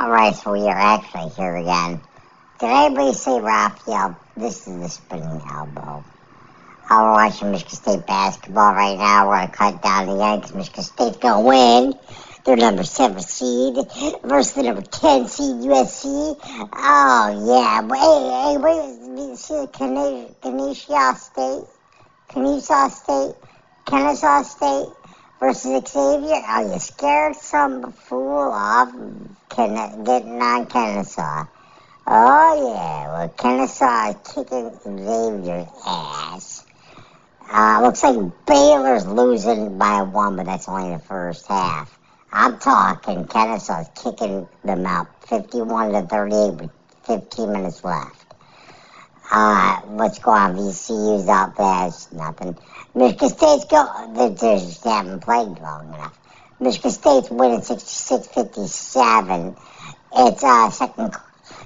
All right, so we are actually here again. Did anybody say Rafael? This is the spinning elbow. We're watching Michigan State basketball right now. We're going to cut down the end because Michigan State's going to win. They're number 7 seed versus the number 10 seed USC. Oh, yeah. Hey, hey, wait, see the Canisius State? Kennesaw State? Kennesaw State versus Xavier? Are you scared some fool off getting on Kennesaw? Oh, yeah. Well, Kennesaw is kicking Xavier's ass. Uh, looks like Baylor's losing by one, but that's only the first half. I'm talking Kennesaw's kicking them out 51 to 38 with 15 minutes left. Uh, what's going on? VCU's out there. It's nothing. Michigan State's go. They just haven't played long enough. Michigan State's winning 66-57. It's uh second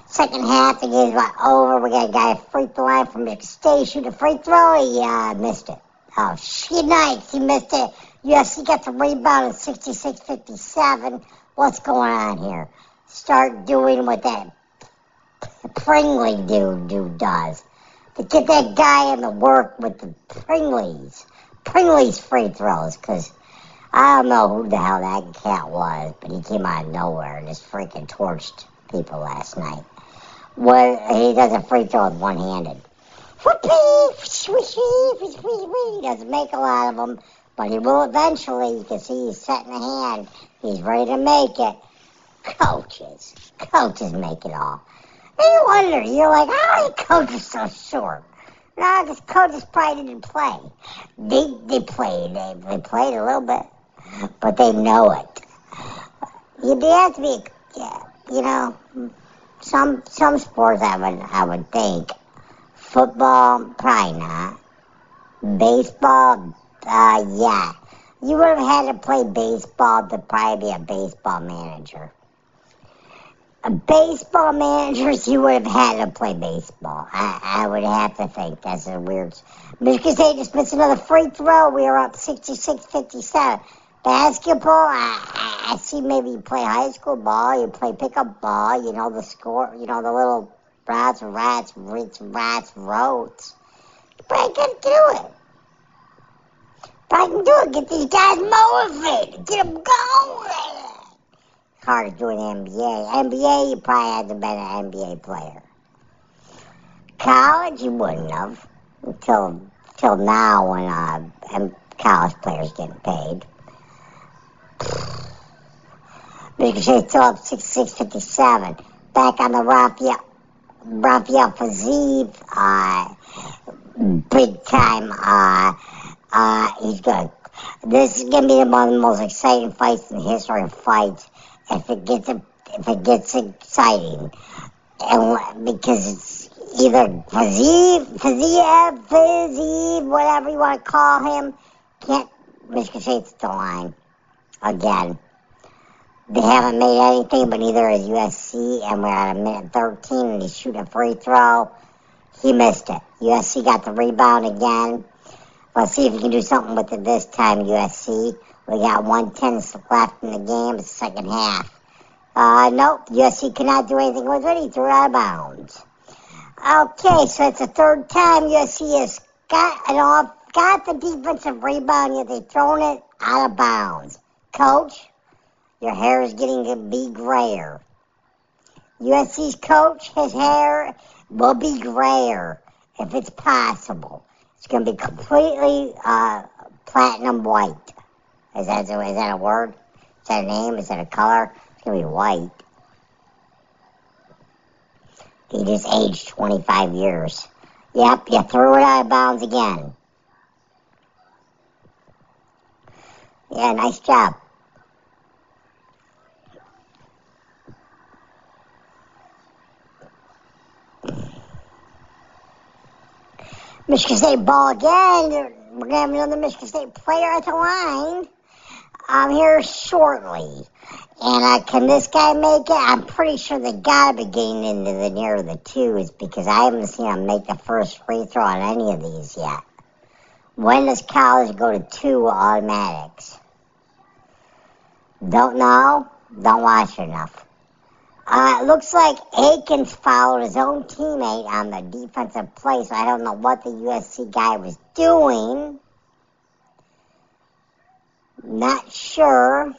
second half. The game's about over. We got a guy free throw line from Michigan State shoot a free throw. He uh, missed it. Oh shit! Nice. He missed it. USC got the rebound at 66-57. What's going on here? Start doing what that Pringley dude, dude does. To get that guy in the work with the Pringleys. Pringleys free throws, because I don't know who the hell that cat was, but he came out of nowhere and just freaking torched people last night. Well, he does a free throw with one handed. He doesn't make a lot of them, but he will eventually. You can see he's setting a hand. He's ready to make it. Coaches. Coaches make it all. And you wonder, you're like, how are the coaches so short? No, because coaches probably didn't play. They they played. They, they played a little bit, but they know it. You have to be, you know, some some sports I would I would think. Football, probably not. Baseball, uh, yeah. You would have had to play baseball to probably be a baseball manager baseball managers, you would have had to play baseball. I, I would have to think that's a weird. Michigan State just missed another free throw. We are up 66-57. Basketball, I, I see maybe you play high school ball, you play pickup ball, you know the score, you know the little rats, rats, rats, rats, roads. But I can do it. But I can do it. Get these guys motivated. Get them going hard to do an NBA. NBA, you probably had to been an NBA player. College, you wouldn't have until until now when uh, college players getting paid. State still up 6657. Back on the Rafael, Rafael Fiziev, uh, big time, uh, uh, he's good. This is to be one of the most exciting fights in history of fights if it gets if it gets exciting, and because it's either Fiziev, Fiziev, Fiziev, whatever you want to call him, can't Michigan State's the line again. They haven't made anything, but neither is USC, and we're at a minute 13, and he's shooting a free throw. He missed it. USC got the rebound again. Let's see if he can do something with it this time, USC. We got 110 left in the game, the second half. Uh, nope, USC cannot do anything with it. He threw out of bounds. Okay, so it's the third time USC has got it off, got the defensive rebound, yet they've thrown it out of bounds. Coach, your hair is getting to be grayer. USC's coach, his hair will be grayer if it's possible. It's going to be completely uh, platinum white. Is that, is that a word? Is that a name? Is that a color? It's going to be white. He just aged 25 years. Yep, you threw it out of bounds again. Yeah, nice job. Michigan State ball again. We're going to have another Michigan State player at the line I'm here shortly. And uh, can this guy make it? I'm pretty sure they got to be getting into the near the twos because I haven't seen him make the first free throw on any of these yet. When does college go to two automatics? Don't know. Don't watch enough. Uh, it looks like Akins fouled his own teammate on the defensive play, so I don't know what the USC guy was doing. Not sure.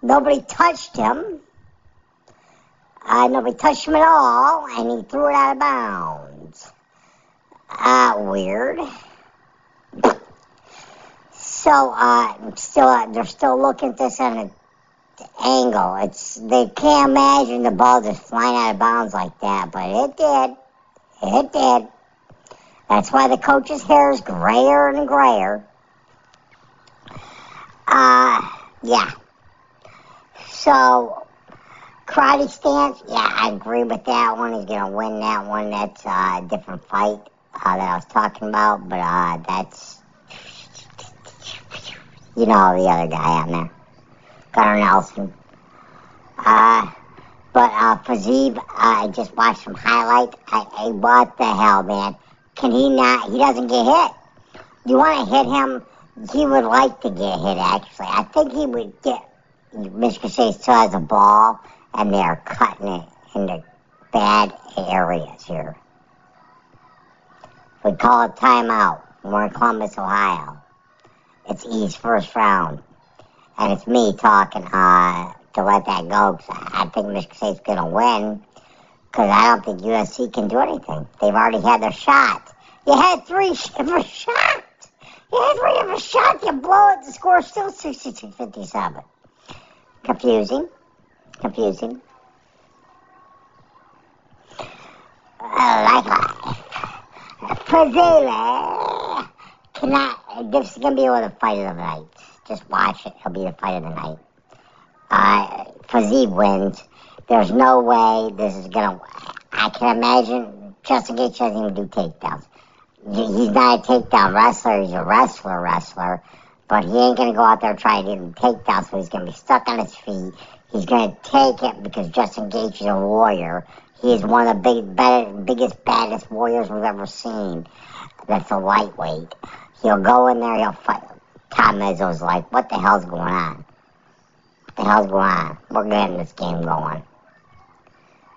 Nobody touched him. Uh, nobody touched him at all, and he threw it out of bounds. Uh, weird. So, uh, still, they're still looking at this on an angle. It's they can't imagine the ball just flying out of bounds like that, but it did. It did. That's why the coach's hair is grayer and grayer. Uh, yeah. So, karate stance, yeah, I agree with that one. He's gonna win that one. That's uh, a different fight uh, that I was talking about, but uh, that's you know the other guy on there, Uh, but uh, Fiziev, I just watched some highlights. I, I, what the hell, man? Can he not? He doesn't get hit. You want to hit him? He would like to get hit. Actually, I think he would get. Michigan State still has a ball, and they are cutting it into bad areas here. We call it timeout. We're in Columbus, Ohio. It's East first round. And it's me talking uh, to let that go because I think Michigan State's going to win because I don't think USC can do anything. They've already had their shot. You had three a shot. You had three a shot. You blow it. The score is still 66-57. Confusing. Confusing. Uh, likewise. Fazela cannot. This is gonna be one of the fight of the night. Just watch it. It'll be the fight of the night. Uh, Fazib wins. There's no way this is gonna. I can imagine Justin Gaethje doesn't even do takedowns. He's not a takedown wrestler. He's a wrestler, wrestler. But he ain't gonna go out there trying to do takedowns. So he's gonna be stuck on his feet. He's gonna take it because Justin Gaethje is a warrior. He is one of the big, better, biggest, baddest warriors we've ever seen. That's a lightweight. He'll go in there, he'll fight. Tom Izzo's like, what the hell's going on? What the hell's going on? We're getting this game going.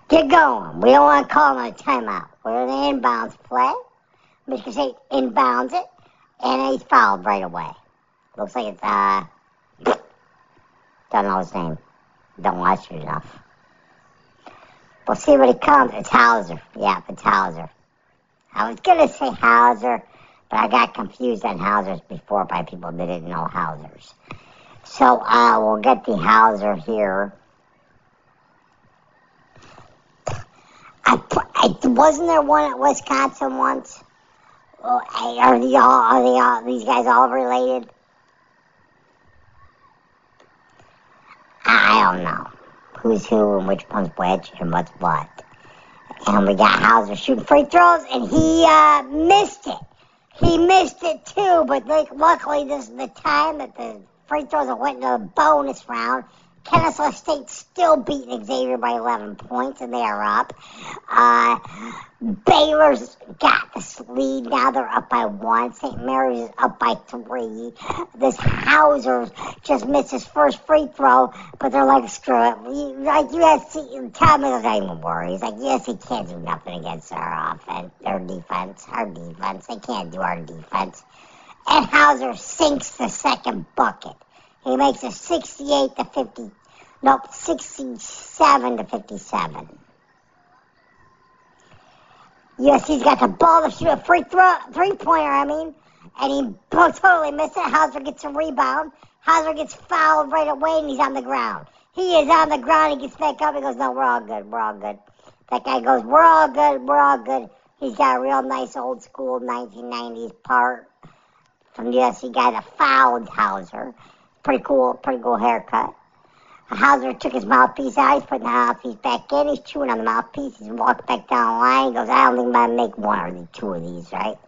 Get going. We don't want to call a timeout. We're in the inbounds play. Michigan State inbounds it, and he's fouled right away. Looks like it's, uh, don't know his name. Don't watch it enough. We'll see what it comes. It's Hauser. Yeah, it's Hauser. I was going to say Hauser, but I got confused on Hausers before by people that didn't know Hausers. So uh, we'll get the Hauser here. I, I wasn't there one at Wisconsin once. Are the all are they all these guys all related? I don't know who's who and which one's which and what's what. And we got Hauser shooting free throws, and he uh, missed it. He missed it too, but like, luckily this is the time that the free throws went into the bonus round. Kennesaw State still beating Xavier by 11 points, and they are up. Uh, Baylor's got the lead. Now they're up by one. St. Mary's is up by three. This Hauser just missed his first free throw, but they're like, screw it. Like, USC, Tom is not even worried. He's like, USC can't do nothing against our offense, their defense, our defense. They can't do our defense. And Hauser sinks the second bucket. He makes it 68 to 50, nope, 67 to 57. Yes, he's got the ball to shoot a free throw, three pointer, I mean, and he totally missed it. Hauser gets a rebound. Hauser gets fouled right away, and he's on the ground. He is on the ground. He gets back up. He goes, "No, we're all good. We're all good." That guy goes, "We're all good. We're all good." He's got a real nice old school 1990s part from USC guy that fouled Hauser. Pretty cool, pretty cool haircut. Hauser took his mouthpiece out. He's putting the mouthpiece back in. He's chewing on the mouthpiece. He's walking back down the line. He goes, I don't think I'm going to make one or the two of these, right?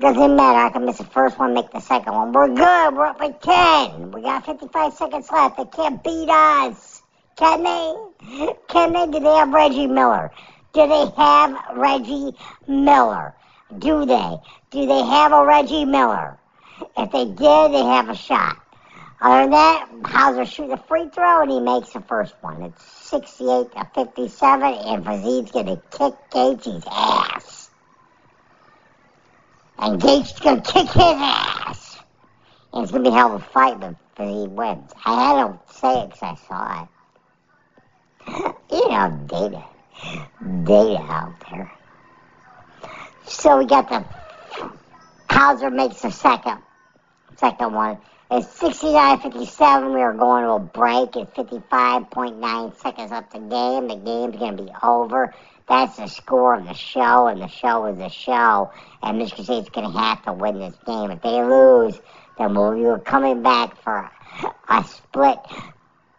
Doesn't matter. I can miss the first one, make the second one. We're good. We're up by 10. We got 55 seconds left. They can't beat us. Can they? Can they? Do they have Reggie Miller? Do they have Reggie Miller? Do they? Do they have a Reggie Miller? If they did, they have a shot. Other than that, Hauser shoots a free throw and he makes the first one. It's 68 to 57, and Fazid's going to kick Gaethje's ass. And Gaethje's going to kick his ass. And it's going to be a hell of a fight, but Fazid wins. I had to say it because I saw it. you know, data. Data out there. So we got the Hauser makes the second second one. It's 69-57. We are going to a break at 55.9 seconds left the game. The game's going to be over. That's the score of the show, and the show is the show. And Michigan State's going to have to win this game. If they lose, then we'll be coming back for a split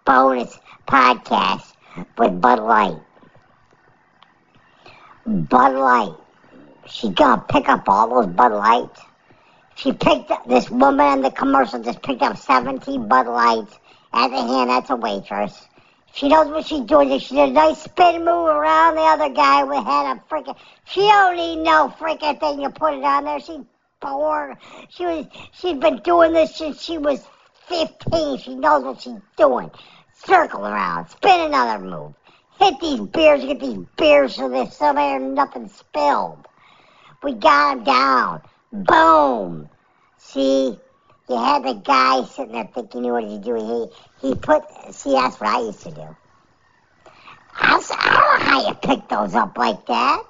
bonus podcast with Bud Light. Bud Light. She's going to pick up all those Bud Lights she picked up, this woman in the commercial just picked up 17 Bud Lights at the hand. That's a waitress. She knows what she's doing. She did a nice spin move around the other guy. We had a freaking. She don't need no freaking thing to put it on there. She's born. She was. She's been doing this since she was 15. She knows what she's doing. Circle around. Spin another move. Hit these beers. Get these beers so there's somewhere nothing spilled. We got him down. Boom. See, you had the guy sitting there thinking, what is he doing? He he put. See, that's what I used to do. I, was, I don't know how you pick those up like that.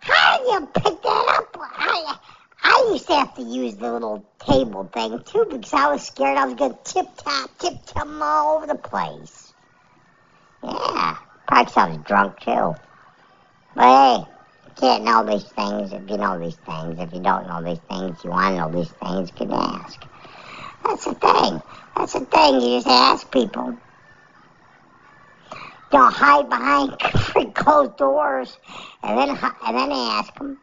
How do you pick that up? I I used to have to use the little table thing too because I was scared I was gonna tip top, tip top all over the place. Yeah, probably I was drunk too. But hey can't know these things if you know these things. If you don't know these things, you want to know these things, you can ask. That's the thing. That's the thing. You just ask people. Don't hide behind closed doors and then and then ask them.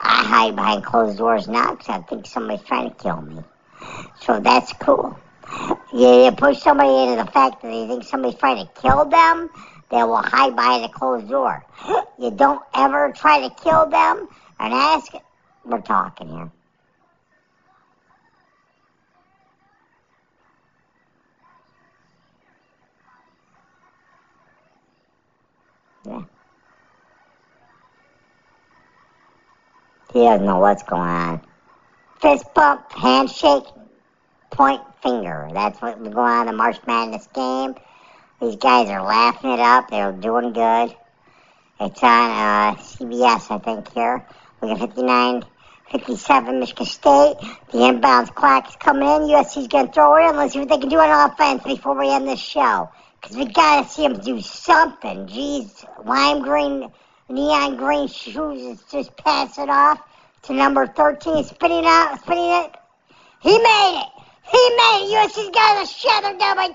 I hide behind closed doors now because I think somebody's trying to kill me. So that's cool. You, you push somebody into the fact that they think somebody's trying to kill them, they will hide by the closed door. You don't ever try to kill them and ask. We're talking here. Yeah. He doesn't know what's going on. Fist bump, handshake, point finger. That's what's going on in the March Madness game. These guys are laughing it up. They're doing good. It's on uh, CBS, I think, here. We got 59 57 Michigan State. The inbounds clock is coming in. USC's going to throw it in. Let's see what they can do on offense before we end this show. Because we got to see them do something. Jeez, lime green, neon green shoes is just it off to number 13, spinning out, spinning it. He made it. He made it. USC's got a shatter down by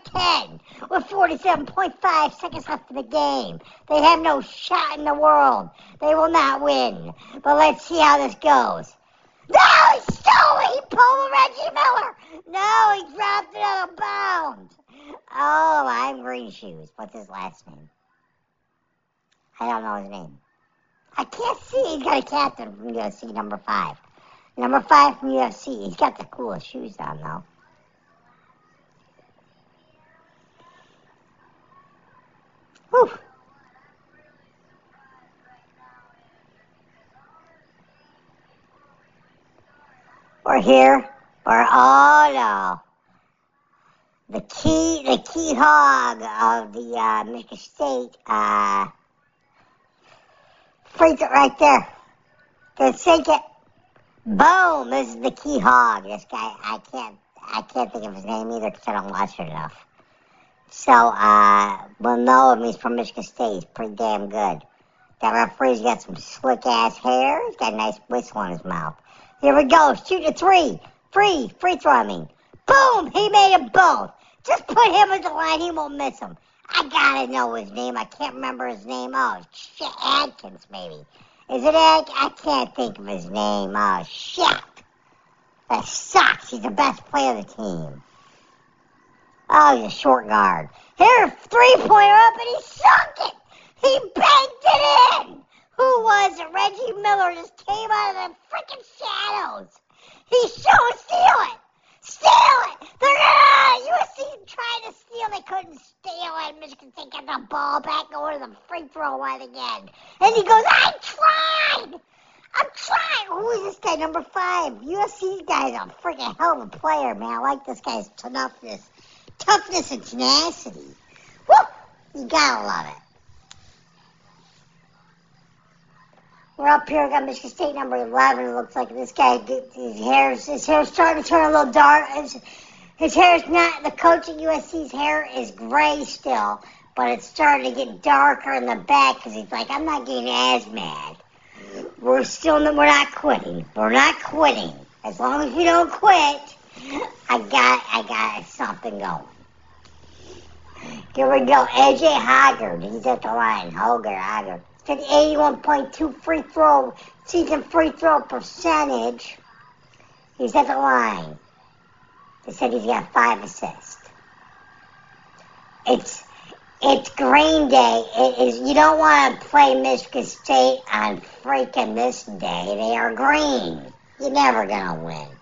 10 with 47.5 seconds left in the game. They have no shot in the world. They will not win. But let's see how this goes. No, he stole it. He pulled Reggie Miller. No, he dropped it out of bounds. Oh, I'm Green Shoes. What's his last name? I don't know his name. I can't see. He's got a captain from UFC, number five. Number five from UFC. He's got the coolest shoes on, though. Whew. We're here. We're oh no. The key, the key hog of the uh, Michigan State uh, it right there. Gonna sink it. Boom! This is the key hog. This guy, I can't, I can't think of his name either because I don't watch it enough. So, uh, we'll him. He's from Michigan State. He's pretty damn good. That referee's got some slick ass hair. He's got a nice whistle in his mouth. Here we go. Shoot a three. Free. Free throw, I mean. Boom! He made them both. Just put him in the line. He won't miss them. I gotta know his name. I can't remember his name. Oh, shit. Adkins, maybe. Is it Ad? I can't think of his name. Oh, shit. That sucks. He's the best player of the team. Oh, he's a short guard. Here, three pointer up, and he sunk it. He banked it in. Who was it? Reggie Miller just came out of the freaking shadows. He's showing steal it. Steal it! They're gonna USC trying to steal. They couldn't steal it. Michigan State got the ball back going to the free throw line again. And he goes, I tried! I'm trying. Who is this guy? Number five. USC guy's a freaking hell of a player, man. I like this guy's toughness, toughness and tenacity. Woo! You gotta love it. We're up here. Got Michigan State number 11. It looks like this guy, his hair's, his hair's starting to turn a little dark. His, his hair's not, the coach at USC's hair is gray still, but it's starting to get darker in the back because he's like, I'm not getting as mad. We're still, we're not quitting. We're not quitting. As long as we don't quit, I got, I got something going. Here we go. AJ Hoggard. He's at the line. Hoggard, Hoggard. 81.2 free throw, season free throw percentage. He's at the line. They said he's got five assists. It's it's Green Day. It is. You don't want to play Michigan State on freaking this day. They are green. You're never gonna win.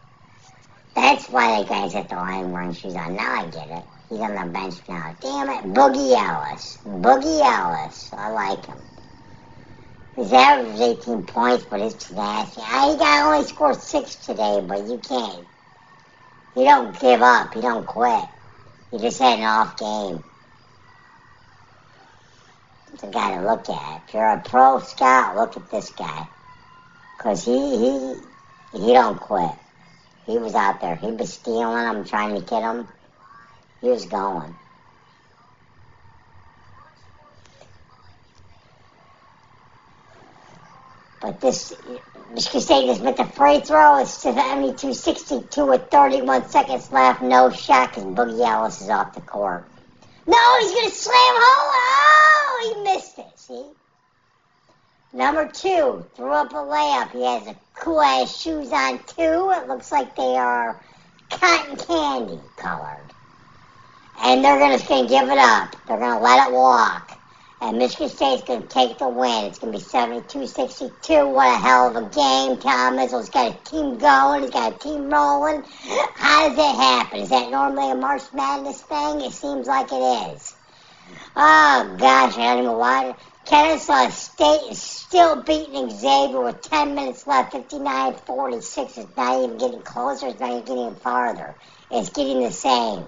That's why that guy's at the line wearing shoes on. Now I get it. He's on the bench now. Damn it, Boogie Ellis. Boogie Ellis. I like him. His average is 18 points, but his tenacity. I ah, got only scored six today, but you can't. You don't give up. You don't quit. You just had an off game. It's a guy to look at. If you're a pro scout, look at this guy. Cause he he he don't quit. He was out there. He was stealing them, trying to get them. He was going. But this Michigan State has met the free throw. It's 72-62 with 31 seconds left. No shot because Boogie Ellis is off the court. No, he's going to slam home. Oh, he missed it. See? Number two threw up a layup. He has a cool ass shoes on too. It looks like they are cotton candy colored. And they're going to give it up. They're to let it walk. And Michigan State's to take the win. It's to be 72-62. What a hell of a game. Tom Izzo's got a team going. He's got a team rolling. How does it happen? Is that normally a March Madness thing? It seems like it is. Oh, gosh, I don't even want Kennesaw State is still beating Xavier with 10 minutes left. 59-46. It's not even getting closer. It's not even getting farther. It's getting the same.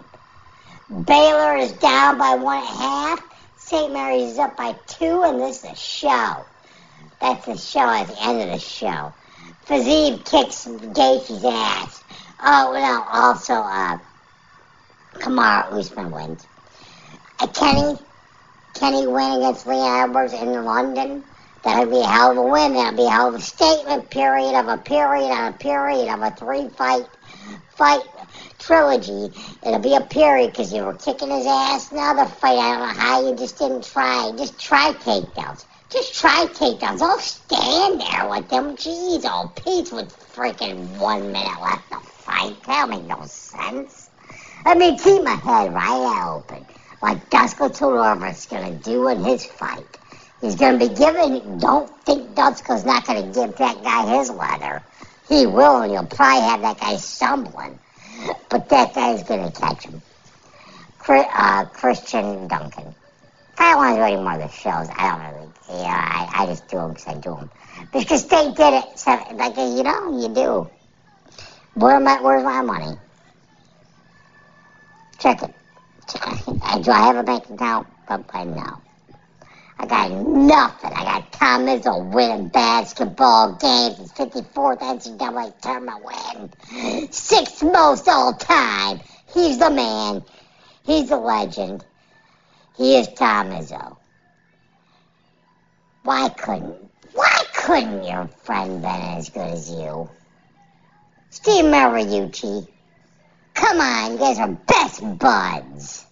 Baylor is down by one half. St. Mary's is up by two, and this is a show. That's the show at the end of the show. Fazib kicks Gaethje's ass. Oh, no, also, uh, Kamaru Usman wins. Uh, Kenny, Kenny win against Leon Edwards in London. That'll be a hell of a win. That'll be a hell of a statement, period of a period on a period of a three fight fight trilogy. It'll be a period because you were kicking his ass. Another fight. I don't know how you just didn't try. Just try takedowns. Just try takedowns. I'll stand there with them. Jeez, old Pete with freaking one minute left to fight. That make no sense. I mean, keep my head right open. Like Dusko Todorovic's going to do in his fight. He's going to be giving, don't think Dusko's not going to give that guy his leather. He will, and you'll probably have that guy stumbling. But that guy's going to catch him. Uh, Christian Duncan. I want to do any more of the shows, I don't really, yeah, I, I just do them because I do them. Because they did it, so, like, you know, you do. Where my, where's my money? Check it. Do I have a bank account? I know. I got nothing. I got Tom Izzo winning basketball games. His 54th NCAA tournament win. Sixth most all time. He's the man. He's a legend. He is Tom Izzo. Why couldn't, why couldn't your friend been as good as you? Steve Mariucci. Come on, you guys are best buds.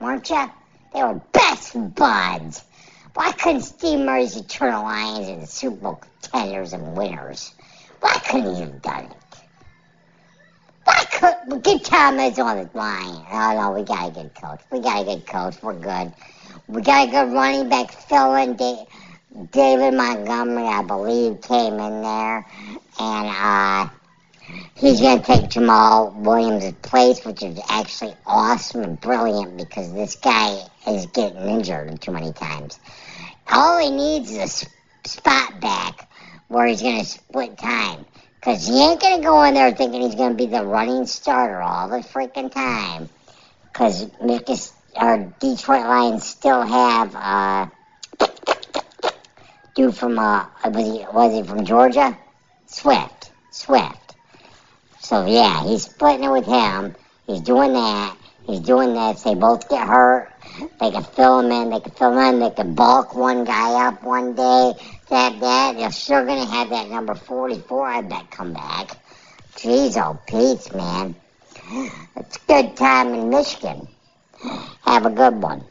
Weren't you? They were best buds. Why couldn't Steve Murray's Eternal Lions and Super Bowl contenders and winners? Why couldn't he have done it? Why could get Tom Izzo on the line? Oh no, we got a good coach. We got a good coach. We're good. We got a good running back filling. David Montgomery, I believe, came in there, and uh, He's going to take Jamaal Williams' place, which is actually awesome and brilliant because this guy is getting injured too many times. All he needs is a spot back where he's going to split time. Because he ain't going to go in there thinking he's going to be the running starter all the freaking time. Because our Detroit Lions still have uh, dude from uh, was he was he from Georgia? Swift, Swift. So yeah, he's splitting it with him. He's doing that. He's doing this. They both get hurt. They can fill him in. They can fill him in. They can bulk one guy up one day. That that. They're sure gonna have that number 44. I bet come back. Jeez, oh Pete, man. It's a good time in Michigan. Have a good one.